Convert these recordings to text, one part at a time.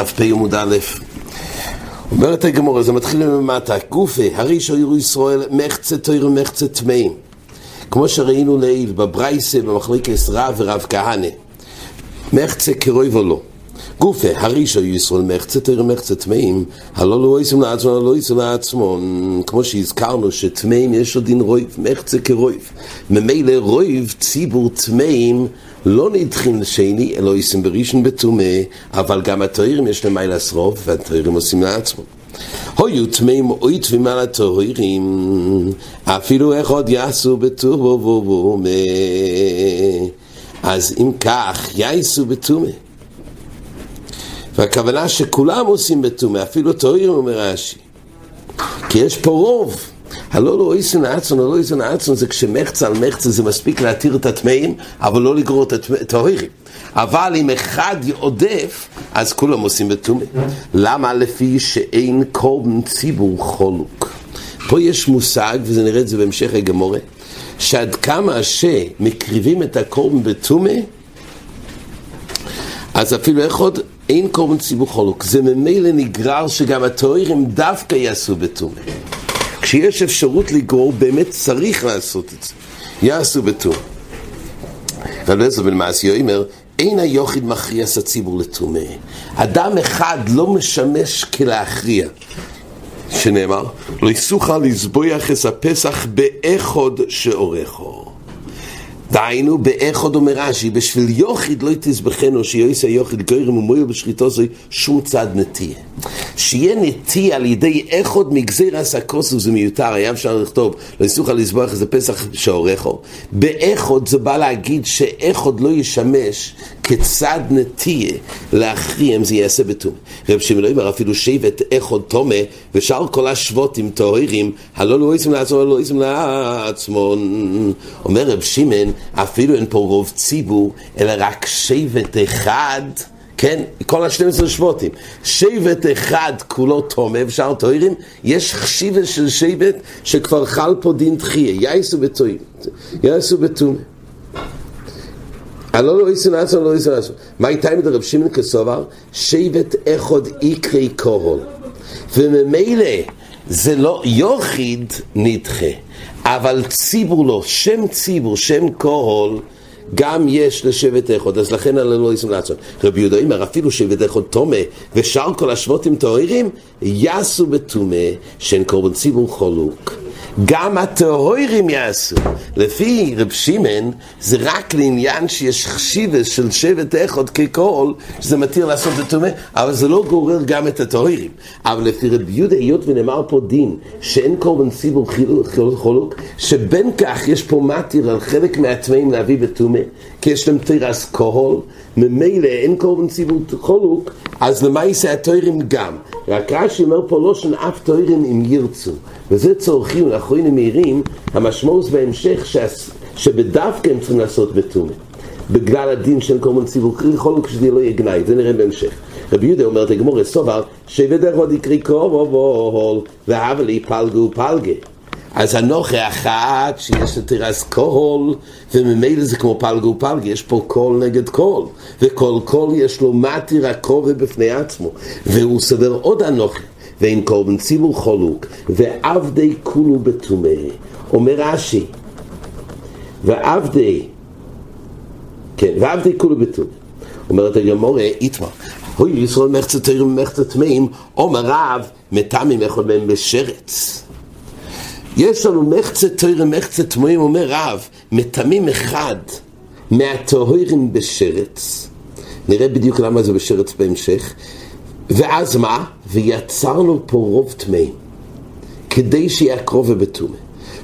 דף פ עמוד א', אומרת הגמורה, זה מתחיל ממטה, גופה, הרי שאירו ישראל מחצה תויר ומחצה טמאים. כמו שראינו לעיל בברייסה במחלקת רב ורב כהנא מחצה כרוי ולא גופה, הרי שאירו ישראל מחצה תויר ומחצה טמאים הלא לא עושים לעצמו, הלא לא עושים לעצמו כמו שהזכרנו שטמאים יש לו דין רויב, מחצה כרויב ממילא רויב ציבור טמאים לא נדחים לשני, אלא ישים בראשון בטומא, אבל גם התוירים יש להם מה לעשרוף, והתוירים עושים לעצמו. היו טמאים אוי טבים על התוירים, אפילו איך עוד יעשו בטומא. אז אם כך, יעשו בטומא. והכוונה שכולם עושים בטומא, אפילו תוירים אומר רש"י. כי יש פה רוב. הלא לא איסן עצון, הלא איסן עצון זה כשמחצה על מחצה זה מספיק להתיר את הטמאים, אבל לא לגרור את הטהורים. אבל אם אחד עודף, אז כולם עושים בטומא. למה? לפי שאין קורבן ציבור חולוק. פה יש מושג, וזה נראה את זה בהמשך הגמורה, שעד כמה שמקריבים את הקורבן בטומא, אז אפילו איך עוד אין קורבן ציבור חולוק. זה ממילא נגרר שגם הטהורים דווקא יעשו בטומא. כשיש אפשרות לגרור, באמת צריך לעשות את זה. יעשו בטור. רב אליעזר בן מעשי אומר, אין היוחיד מכריע את הציבור לטומא. אדם אחד לא משמש כלהכריע. שנאמר, לא יסוכה לזבויח את הפסח באחוד שעורכו. דהיינו, באחוד אומר רש"י, בשביל יוחיד לא תזבחנו שיועיס היוחיד גוירם ומויל בשחיתו זו שום צד נטייה. שיהיה נטייה על ידי איכות מגזיר הסקוסו זה מיותר, היה אפשר לכתוב, לא יסוך על לסבוח איזה פסח שעורכו. באיכות זה בא להגיד שאיכות לא ישמש כצד נטייה להכריע אם זה יעשה בתום. רב שמעון אומר אפילו שבט איכות תומה ושאר כל השבטים טהורים, הלא לא ישם לעצמו, לא ישם לעצמו. אומר רב שמעון, אפילו אין פה רוב ציבור, אלא רק שבט אחד. כן, כל ה-12 שבטים. שבט אחד כולו תומה ושאר טהורים, יש חשיבה של שבט שכבר חל פה דין תחייה, יעשו בתוים, יעשו בתומה. הלא לא יעשו לעצמם, לא יעשו לעצמם. מה הייתה עם רב שמעון כסובר? שבט אחד איקרי קורול. וממילא זה לא יוחיד נדחה, אבל ציבור לא, שם ציבור, שם קורול, גם יש לשבט אחד, אז לכן הלא לא ישם לעצון. רבי יהודה אומר, אפילו שבט אחד תומה, ושאר כל השבטים טהורים, יעשו בתומה, שאין קורבן ציבור חולוק. גם הטהורים יעשו. לפי רב שמעון, זה רק לעניין שיש חשיבה של שבט אחד ככל, שזה מתיר לעשות את הטומא, אבל זה לא גורר גם את הטהורים. אבל לפי רב יהודה, היות ונאמר פה דין, שאין קורבן ציבור חולוק, שבין כך יש פה מתיר על חלק מהטמאים להביא בטומא, כי יש להם תירס כהול, ממילא אין קורבן ציבור חולוק, אז למעשה הטהורים גם. רק רש"י אומר פה לא שאין אף טהורים אם ירצו. וזה צורכים לאחרונים מהירים, המשמעות בהמשך שבדווקא הם צריכים לעשות בתומה. בגלל הדין של קורבן ציבור חולק שזה לא יהיה גנאי, זה נראה בהמשך. רבי יהודה אומר את הגמור שבדרך עוד יקרי קורבן והבל פלגו פלגה. אז הנוכה אחת שיש לתירס קול, וממילא זה כמו פלגו פלגה, יש פה קול נגד קול, וכל קול יש לו מתיר הקרובה בפני עצמו, והוא סבר עוד הנוכה. ואין קורבן ציבור חולוק, ועבדי כולו בטומא. אומר רש"י, ועבדי, כן, ועבדי כולו בטומא. אומרת הגמורה, איתמר, הוי ישראל מחצה תירים ומחצה טמאים, אומר רב, מטעמים יכול מהם בשרץ. יש לנו מחצה תירים ומחצה טמאים, אומר רב, מטעמים אחד מהטהורים בשרץ. נראה בדיוק למה זה בשרץ בהמשך. ואז מה? ויצרנו פה רוב טמאים, כדי שיהיה קרוב ובטומא.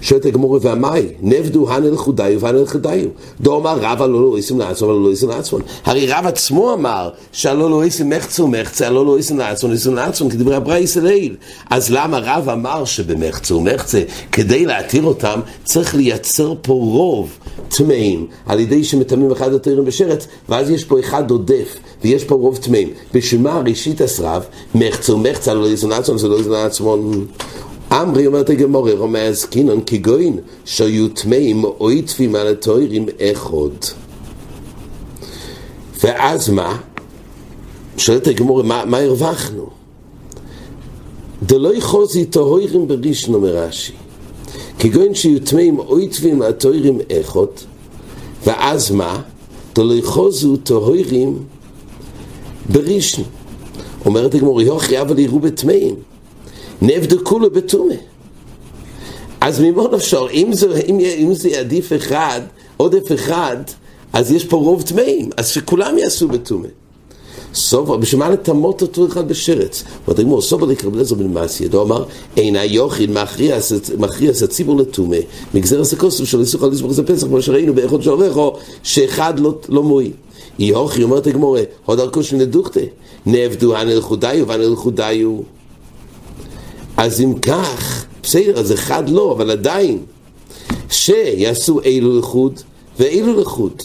שואלת הגמורה והמאי, נבדו הנל חודיו והנל חדיו. דו אמר רב הלא לא איסם לעצמם, הלא לא איסם לעצמם. הרי רב עצמו אמר שהלא לא איסם מחצו מחצה, הלא לא איסם לעצמם, איסם לעצמם, כדברי הברייס אליל. אז למה רב אמר שבמחצו מחצה, כדי להתיר אותם, צריך לייצר פה רוב טמאים, על ידי שמטמאים אחד התירים בשרץ, ואז יש פה אחד עודף, ויש פה רוב טמאים. בשביל מה ראשית הסרב, מחצו מחצה, לא איסם לעצמם, זה לא איסם לעצמם. אמרי אומרת הגמורה, רומז קינון כגוין, שהיו טמאים או יטפים על התוירים אחד. ואז מה? שואלת הגמור, מה, מה הרווחנו? דלוי חוזי טהורים בראשון אומר רש"י כגון שיהיו טמאים אויטבים הטהורים איכות ואז מה? דלוי חוזו טהורים בראשון אומרת הגמור יוכי אבל יראו בטמאים נבדקו לו בטומא אז ממה נפשור, אם זה, אם, אם זה עדיף אחד, עודף אחד, אז יש פה רוב טמאים, אז שכולם יעשו בטומא. סובר, בשביל מה לטמות אותו אחד בשרץ? אומרת הגמור, סובר לקרב לזר בן מעשי, ידו אמר, אין היוכין מכריע הציבור לטומא, מגזר הסקוסטום של איסוך על איסוך זה פסח, כמו שראינו באיכות של עורכו, שאחד לא, לא מועיל. יוכי, אומרת הגמור, עוד דרכו של נדוכתה, נעבדו הנלכודיו והנלכודיו. אז אם כך, בסדר, אז אחד לא, אבל עדיין, שיעשו אילו לחוד ואילו לחוד.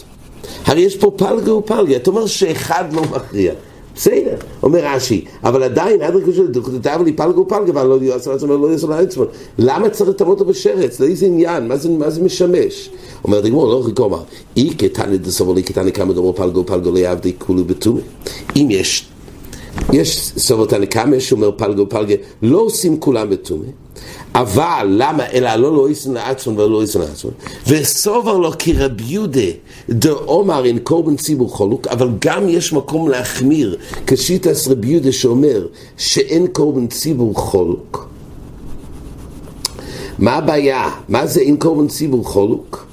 הרי יש פה פלגה ופלגה, אתה אומר שאחד לא מכריע. בסדר, אומר רש"י, אבל עדיין, עד של דוקטור לי פלגה ופלגה, אבל לא יעשו לעצמו, לא יעשו לעצמו. למה צריך לטמות אותו בשרץ? לאיזה עניין? מה זה, משמש? אומר דגמור, לא רק אומר, אי קטני דסובר לי קטני כמה דומו פלגה ופלגה לא יעבדי כולו בתומי. אם יש, יש סובר תנא כמה שאומר פלגה ופלגה, לא עושים כולם בתומי. אבל למה? אלא לא לא יסן לעצמון ולא יסן לעצמון. וסובר לו כי רב יהודה דאומר אין קורבן ציבור חולוק, אבל גם יש מקום להחמיר כשיטס רב יהודה שאומר שאין קורבן ציבור חולוק. מה הבעיה? מה זה אין קורבן ציבור חולוק?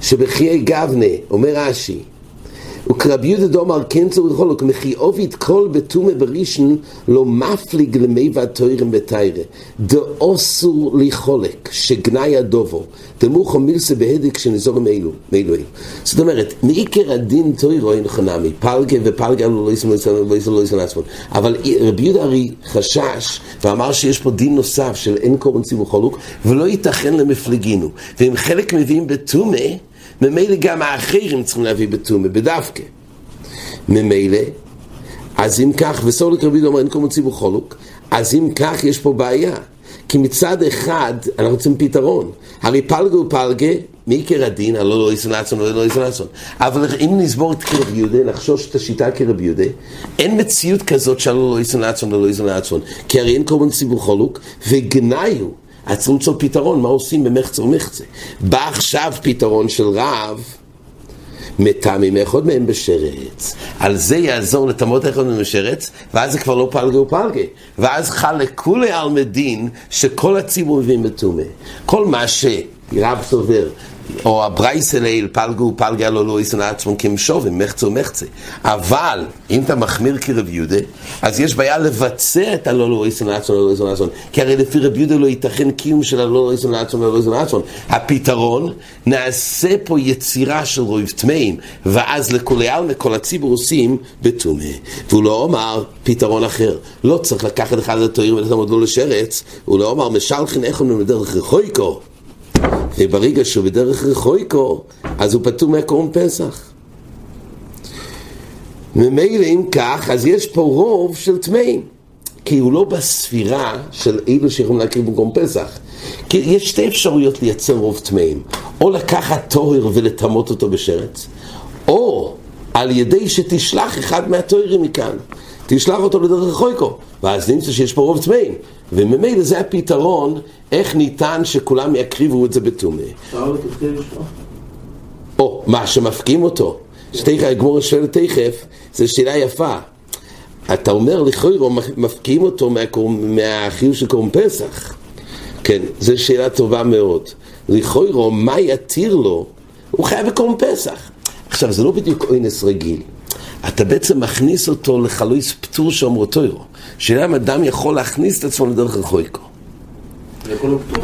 שבחיי גבנה, אומר רש"י, וכרבי יהודה דומר כן צריך לחולק, וכמחי עובד כל בתומה בראשון לא מפליג למי והתוירים בתיירה. דאוסור לחולק, שגנאי הדובו, דמוכו מילסה בהדק שנזורם אלו, מאלו אלו. זאת אומרת, מעיקר הדין תוירו אין חנמי, פלגה ופלגה לא יסם לא יסם לעצמם. אבל רבי יהודה הרי חשש ואמר שיש פה דין נוסף של אין קורן ציבור חולוק, ולא ייתכן למפלגינו. ואם חלק מביאים בתומה, ממילא גם האחרים צריכים להביא בטומא, בדווקא. ממילא, אז אם כך, וסולק רבי אומר אין כל מוציא בחולוק, אז אם כך יש פה בעיה. כי מצד אחד אנחנו רוצים פתרון. הרי פלגה ופלגה, מעיקר הדין, הלא לא יסן עצון, לא לא יסן עצון. אבל אם נסבור את כרב יהודה, נחשוש את השיטה כרב יהודה, אין מציאות כזאת שהלא לא יסן עצון, לא יסן עצון. כי הרי אין מיני ציבור חולוק, וגנאיו. אז צריך למצוא פתרון, מה עושים במחצה ומחצה. בא עכשיו פתרון של רב, מטעמים אחד מהם בשרץ. על זה יעזור לטמות אחד מהם בשרץ, ואז זה כבר לא פלגה ופלגה. ואז חל לכולי על מדין שכל הציבור מבין בטומא. כל מה שרב סובר או הברייס אליל פלגו פלגה לא לא ישנא עצמו כמשובים, מחצה ומחצה. אבל, אם אתה מחמיר כרב יהודה, אז יש בעיה לבצע את הלא לא ישנא עצמו ולא ישנא עצמו. כי הרי לפי רב יהודה לא ייתכן קיום של הלא לא ישנא עצמו ולא ישנא עצמו. הפתרון, נעשה פה יצירה של רויב טמאים, ואז לכולי עלמא כל הציבור עושים בטומא. והוא לא אומר פתרון אחר. לא צריך לקחת אחד לתויר ולתמוד לו לשרץ, הוא לא אומר משלחין איך הוא מדרך רחויקו. וברגע שהוא בדרך רחויקו, אז הוא פטור מהקורם פסח. ממילא אם כך, אז יש פה רוב של טמאים. כי הוא לא בספירה של אילו שיכולים להקריב במקום פסח. כי יש שתי אפשרויות לייצר רוב טמאים. או לקחת טוהר ולטמות אותו בשרץ, או על ידי שתשלח אחד מהטוהרים מכאן. תשלח אותו לדרך רחויקו, ואז נמצא שיש פה רוב טמאים. וממילא זה הפתרון, איך ניתן שכולם יקריבו את זה בטומא. או, מה, שמפקים אותו. שתכף, הגמור שואל תכף, זו שאלה יפה. אתה אומר לכאורה, מפקיעים אותו מהחיוב של קורם פסח. כן, זו שאלה טובה מאוד. לכאורה, מה יתיר לו? הוא חייב בקורם פסח. עכשיו, זה לא בדיוק אונס רגיל. אתה בעצם מכניס אותו לחלויס פטור שאומרו תוירו. שאלה אם אדם יכול להכניס את עצמו לדרך רחויקו.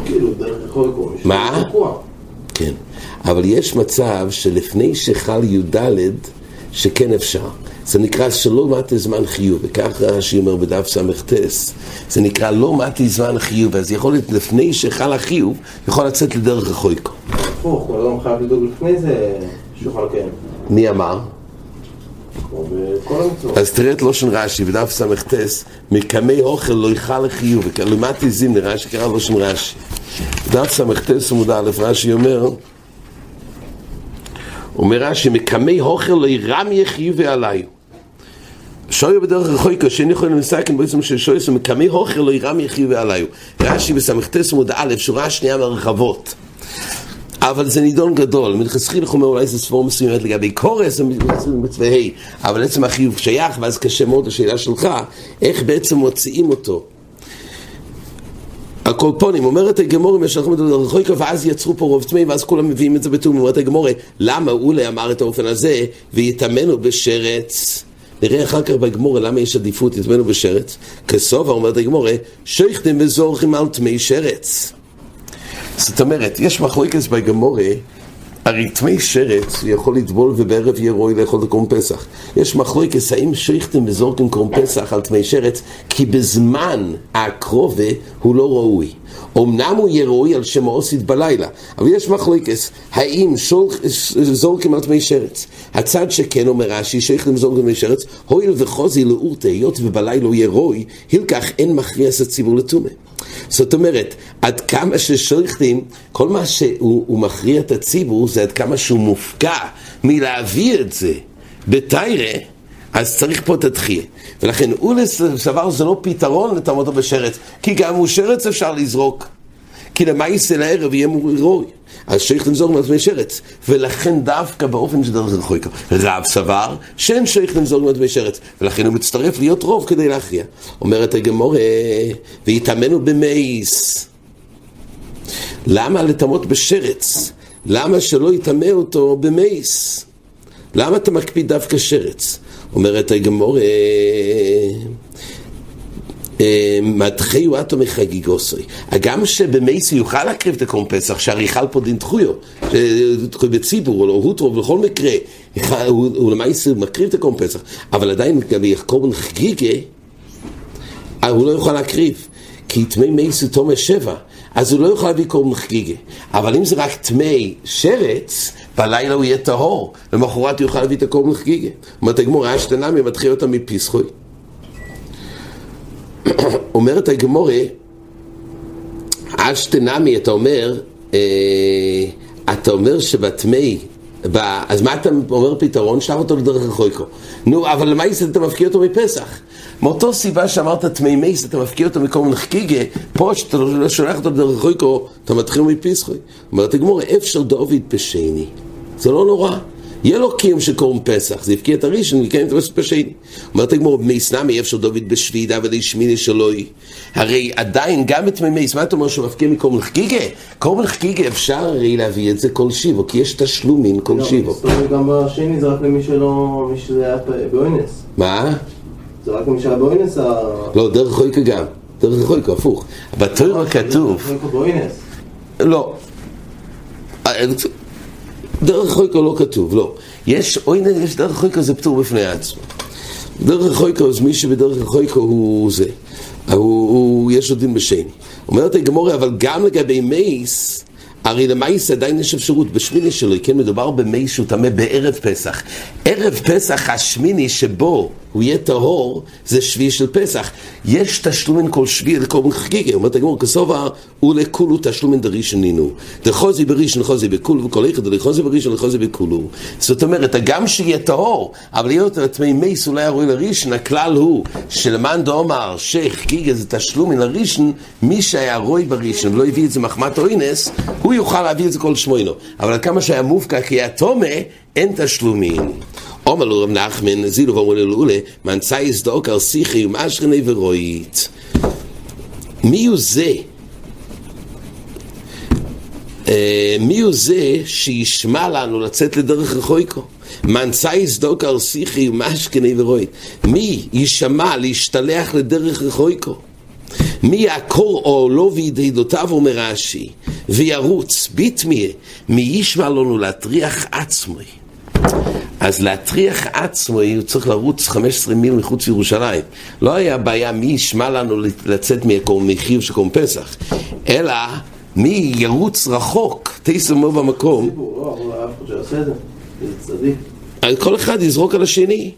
כאילו. מה? כן. אבל יש מצב שלפני שחל י"ד, שכן אפשר. זה נקרא שלא מתי זמן חיוב, וכך רש"י אומר בדף ס"ט, זה נקרא לא מתי זמן חיוב, אז יכול להיות לפני שחל החיוב, יכול לצאת לדרך רחויקו. הפוך, כל אדם חייב לדאוג לפני זה שיוכל לקיים. מי אמר? אז תראה את לושן רש"י בדף ס"ט, מקמי אוכל לא יכל לחיוב, ולמדתי זים נראה שקרא לושן רש"י. בדף ס"ט עמוד א' רש"י אומר, אומר רש"י, מקמי הוכל לא ירם יחיו ועליו. שויו בדרך רחוקה, שאין יכולים לסכן בעצם של שויס ומקמי הוכל לא ירם יחיו ועליו. רש"י בסמ"ט עמוד א', שורה שנייה מהרחבות. אבל זה נידון גדול, מלכתחילה אומר אולי זה סבור מסוימת לגבי קורס ומצווה ה', אבל עצם החיוב שייך, ואז קשה מאוד השאלה שלך, איך בעצם מוציאים אותו. הקולפונים, אומרת הגמורי, מה שאנחנו מדברים על רחוקה, ואז יצרו פה רוב טמאי, ואז כולם מביאים את זה בתאום, אומרת הגמורי, למה אולי אמר את האופן הזה, ויתאמנו בשרץ? נראה אחר כך בגמורה למה יש עדיפות, יתאמנו בשרץ. כסובה, אומרת הגמורה, שייכתם וזורכים על טמאי שרץ. זאת אומרת, יש מחלוקת בגמורה, הרי טמאי שרץ יכול לטבול ובערב יהיה רואי לאכול את קרום פסח. יש מחלוקת, האם שייכתם וזורקים קרום פסח על טמאי שרץ, כי בזמן הקרובה הוא לא ראוי. אמנם הוא יהיה ראוי על שם האוסית בלילה, אבל יש מחלוקת, האם זורקים על טמאי שרץ? הצד שכן אומר רש"י, שייכתם זורקים טמאי שרץ, הואיל וחוזי לאורתא, היות ובלילה הוא יהיה ראוי, הילקח אין מכריע הציבור לטומא. זאת אומרת, עד כמה ששולחים, כל מה שהוא מכריע את הציבור זה עד כמה שהוא מופקע מלהביא את זה בתיירה, אז צריך פה את התחייה. ולכן אולס סבר זה לא פתרון לטמא בשרץ, כי גם הוא שרץ אפשר לזרוק. כי למעשה לערב יהיה מורוי. אז שייך למזור מעצמי שרץ. ולכן דווקא באופן של דרך רחוקה, רב סבר שאין שייך למזור מעצמי שרץ. ולכן הוא מצטרף להיות רוב כדי להכריע. אומרת הגמורה, ויתאמנו במייס. למה לטמות בשרץ? למה שלא יטמא אותו במייס? למה אתה מקפיד דווקא שרץ? אומרת הגמורה, מתחיו אטו מחגיגוסוי. הגם שבמייסי יוכל להקריב את הקרום פסח, שהרי חל פה דין דחויו, דחוי בציבור, או הוטרו, בכל מקרה, הוא למעשה מקריב את הקרום פסח, אבל עדיין לגבי קורבן חגיגה, הוא לא יוכל להקריב, כי טמא מייסי תומא שבע. אז הוא לא יוכל להביא קורבן חגיגה. אבל אם זה רק טמא שרץ, בלילה הוא יהיה טהור, למחרת הוא יוכל להביא את הקורבן חגיגה. אומרת הגמור, היה שתנמי, מתחיל אותה מפיסחוי. אומרת הגמורה, אשתנמי, אתה אומר, אה, אתה אומר שבטמאי, אז מה אתה אומר פתרון? שלח אותו לדרך רחוקו. נו, אבל למה אתה מפקיע אותו מפסח? מאותו סיבה שאמרת טמאי מייס, אתה מפקיע אותו מקום נחקיגה, פה שאתה לא שולח אותו לדרך רחוקו, אתה מתחיל מפסחוי. אומרת הגמורה, אפשר דוד בשני. זה לא נורא. יהיה לו קיום של קורם פסח, זה הבקיע את הראשון, יקיים את הפסח בשני. אומרת הגמור, מייס נמי אפשר דוד בשבידה ולשמיני שלוי. הרי עדיין, גם את מייס, מה אתה אומר שהוא מפקיע מקורם לחגיגה? קורם לחגיגה אפשר הרי להביא את זה כל שיבו, כי יש תשלומים כל לא, שיבו. גם בשני זה רק למי שלא, מי שזה היה באוינס. מה? זה רק למי שהיה באוינס ה... לא, דרך חויקה גם. דרך חויקה, הפוך. בתורה כתוב... לא. דרך חויקו לא כתוב, לא. יש, אוי, יש דרך חויקו זה פטור בפני עצמו. דרך חויקו, אז מי שבדרך חויקו הוא זה. הוא, הוא, יש לו דין בשני. אומרת הגמורה, אבל גם לגבי מייס, הרי למייס עדיין יש אפשרות בשמיני שלו, כן מדובר במייס שהוא טמא בערב פסח. ערב פסח השמיני שבו הוא יהיה טהור, זה שביעי של פסח. יש תשלומן כל שביעי לקורבן חגיגה, אומרת הגמור, כסובה ולכולו תשלומן דרישן נינו. דחוזי בראשון, חוזי בכולו, וכל איכד לחוזי בראשון, לחוזי בכולו. זאת אומרת, הגם שיהיה טהור, אבל להיות טמאי מייס אולי הרואי לראשון, הכלל הוא שלמאן דאמר שחגיגה זה תשלומן לראשון, מי שהיה רואי בראשון ולא הביא את זה מחמת אוינס, הוא יוכל להביא את זה כל שמוינו. אבל כמה שהיה מופקע כי היה טומא, אין תשלומים. אומר לו רב נחמן, זילו לו לאולה, מנצא יזדוק על שיחי ומשכני ורואית. מי הוא זה? מי הוא זה שישמע לנו לצאת לדרך רחויקו? מנצא יזדוק על שיחי ומשכני ורואית. מי יישמע להשתלח לדרך רחויקו? מי יעקור אוהלו וידידותיו אומר רש"י, וירוץ, ביטמיה, מי ישמע לנו להטריח עצמי. אז להטריח עצמו, הוא צריך לרוץ 15 מיל מחוץ לירושלים. לא היה בעיה מי ישמע לנו לצאת מחיוב של קום פסח, אלא מי ירוץ רחוק, תיסמו במקום. כל אחד יזרוק על השני.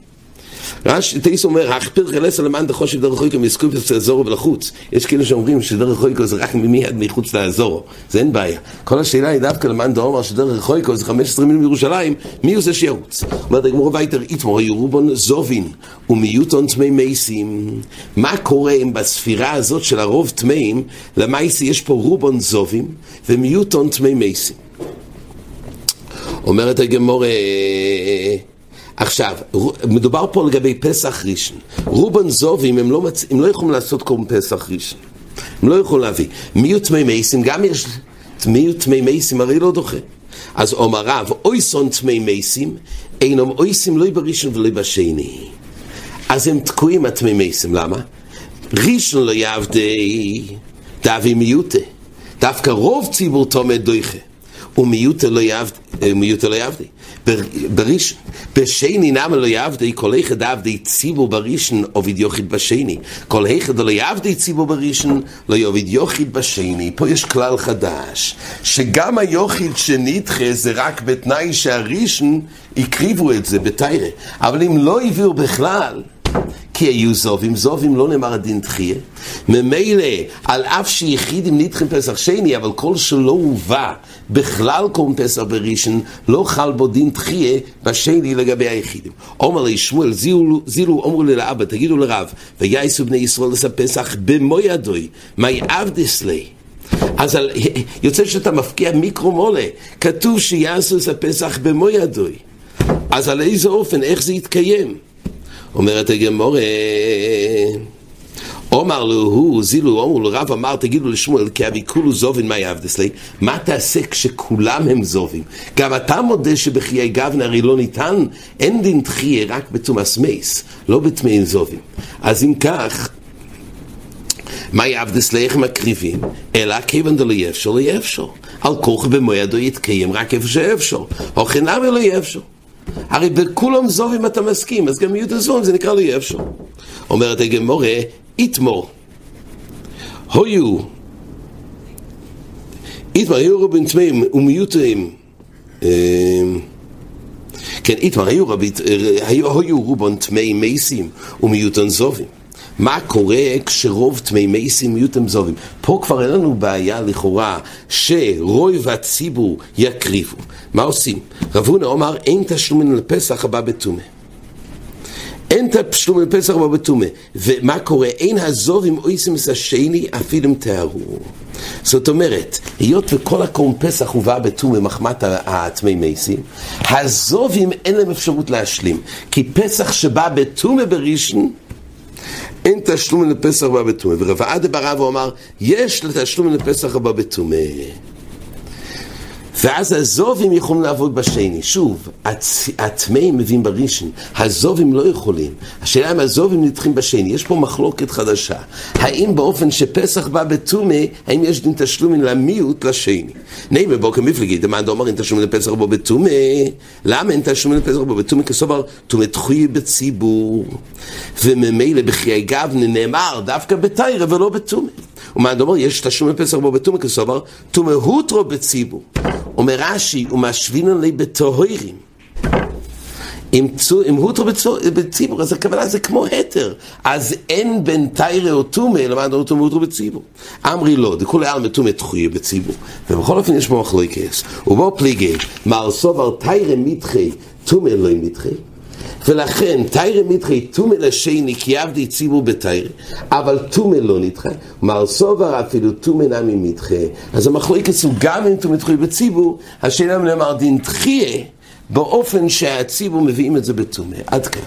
רש, תייס אומר, הכפיר חלס למען דחושב דרך חויקו מסקופ אצל זורו ולחוץ. יש כאלה שאומרים שדרך חויקו זה רק מיד מחוץ לאזורו, זה אין בעיה. כל השאלה היא דווקא למען דאומר שדרך חויקו זה 15 מילים בירושלים, מי הוא זה שירוץ? אומרת הגמור וייטר איתמור, ירובון זובין ומיוטון טמאי מייסים. מה קורה אם בספירה הזאת של הרוב טמאים, למייסי יש פה רובון זובים ומיוטון טמאי מייסים. אומרת הגמור, עכשיו, מדובר פה לגבי פסח ראשון. רובן זובים, הם לא, מצ... הם לא יכולים לעשות קורם פסח ראשון. הם לא יכולים להביא. מי תמי מייסים? גם יש... מי הוא תמי מייסים? הרי לא דוחה. אז אומר רב, אויסון תמי מייסים, אינם אויסים לא בראשון ולא בשני. אז הם תקועים התמי מייסים, למה? ראשון לא יעבדי, דאבי מיוטה. דווקא רוב ציבור תומד דויכה. ומיוטה לא יעבדי. בראשון, בשני נמה לא יעבדי, כל אחד עבדי ציבור בראשון, עובד יוחיד בשני. כל אחד לא יעבדי ציבור בראשון, לא יעבד יוחיד בשני. פה יש כלל חדש, שגם היוחיד שנדחה זה רק בתנאי שהראשון הקריבו את זה בתיירה. אבל אם לא הביאו בכלל, כי היו זובים, זובים לא נאמר הדין תחיה. ממילא, על אף שיחידים נדחים פסח שני, אבל כל שלא הובא בכלל קוראים פסח בראשון, לא חל בו דין תחיה בשני לגבי היחידים. אומר לי שמואל, זילו אמרו לי לאבא, תגידו לרב, ויעשו בני ישראל לעשות פסח במו ידוי, מי עבדס לי. אז על, יוצא שאתה מפקיע מיקרו מולה, כתוב שיעשו את הפסח במו ידוי. אז על איזה אופן, איך זה יתקיים? אומרת הגמורה, אומר לו הוא, זילו, אומר לו רב אמר, תגידו לשמואל, כי אבי כולו זובין מה יעבדס לי? מה תעשה כשכולם הם זובים? גם אתה מודה שבחיי גבנה הרי לא ניתן, אין דין תחיה רק בתומאס מייס, לא בטמאים זובים. אז אם כך, מה יעבדס לי? איך מקריבים? אלא כיוון דלא יאפשר, לא יאפשר. על כוח במועדו יתקיים רק איפה שאפשר. או חינם לא יאפשר. הרי בכולם זובים אתה מסכים, אז גם יהודה זובים זה נקרא לו יאפשר. אומרת הגמורה, איתמור, הויו, איתמר, היו רבים טמאים ומיותרים, כן, איתמר, היו רובון טמאי מייסים ומיותן זובים. מה קורה כשרוב תמי מייסים יהיו תמזובים? פה כבר אין לנו בעיה לכאורה שרוב הציבור יקריבו. מה עושים? רב הונא אמר אין תשלומים לפסח הבא בטומא. אין תשלום לפסח הבא בטומא. ומה קורה? אין הזובים אויסים השני אפילו אם תארו. זאת אומרת, היות וכל הקורם פסח הובא בטומא מחמת הטמי מייסים, הזובים אין להם אפשרות להשלים. כי פסח שבא בטומא בראשון אין תשלום לפסח הבא בטומא. ורב עדה ברב הוא אמר, יש לתשלום לפסח הבא בטומא. ואז הזובים יכולים לעבוד בשני. שוב, הטמאים מביאים בראשון, הזובים לא יכולים. השאלה אם הזובים נדחים בשני. יש פה מחלוקת חדשה. האם באופן שפסח בא בטומא, האם יש דין תשלומים למיעוט לשני? נעים בבוקר מפלגי, דמאן דאמר אין תשלומים לפסח בו בטומא. למה אין תשלומים לפסח בו בטומא? כסובר טומא תחוי בציבור. וממילא בחיי גבנה נאמר דווקא בתיירה ולא בטומא. ומה דאמר יש תשלום לפסח בו בטומא כסובר טומא הוטרו בציבור. אומר רש"י, ומשווינן לי בטהורים. אם, אם הותרו בציבור, אז הכוונה זה כמו התר. אז אין בין תיירה או טומא, למען דור טומא הותרו בציבור. אמרי לא, דכולי עלמא טומא תחויה בציבור. ובכל אופן יש פה מחלוקס. ובו פליגי, מר סובר תיירה מתחי, טומא לא מתחי. ולכן תיירה מתחי טומא לשני כי עבדי ציבור בתיירה אבל טומא לא נדחה. מר סובר אפילו טומא נמי מתחה אז המחלוקת הוא גם אם טומא תחוי בציבור השאלה מלמר דין תחיה באופן שהציבור מביאים את זה בטומא עד כאן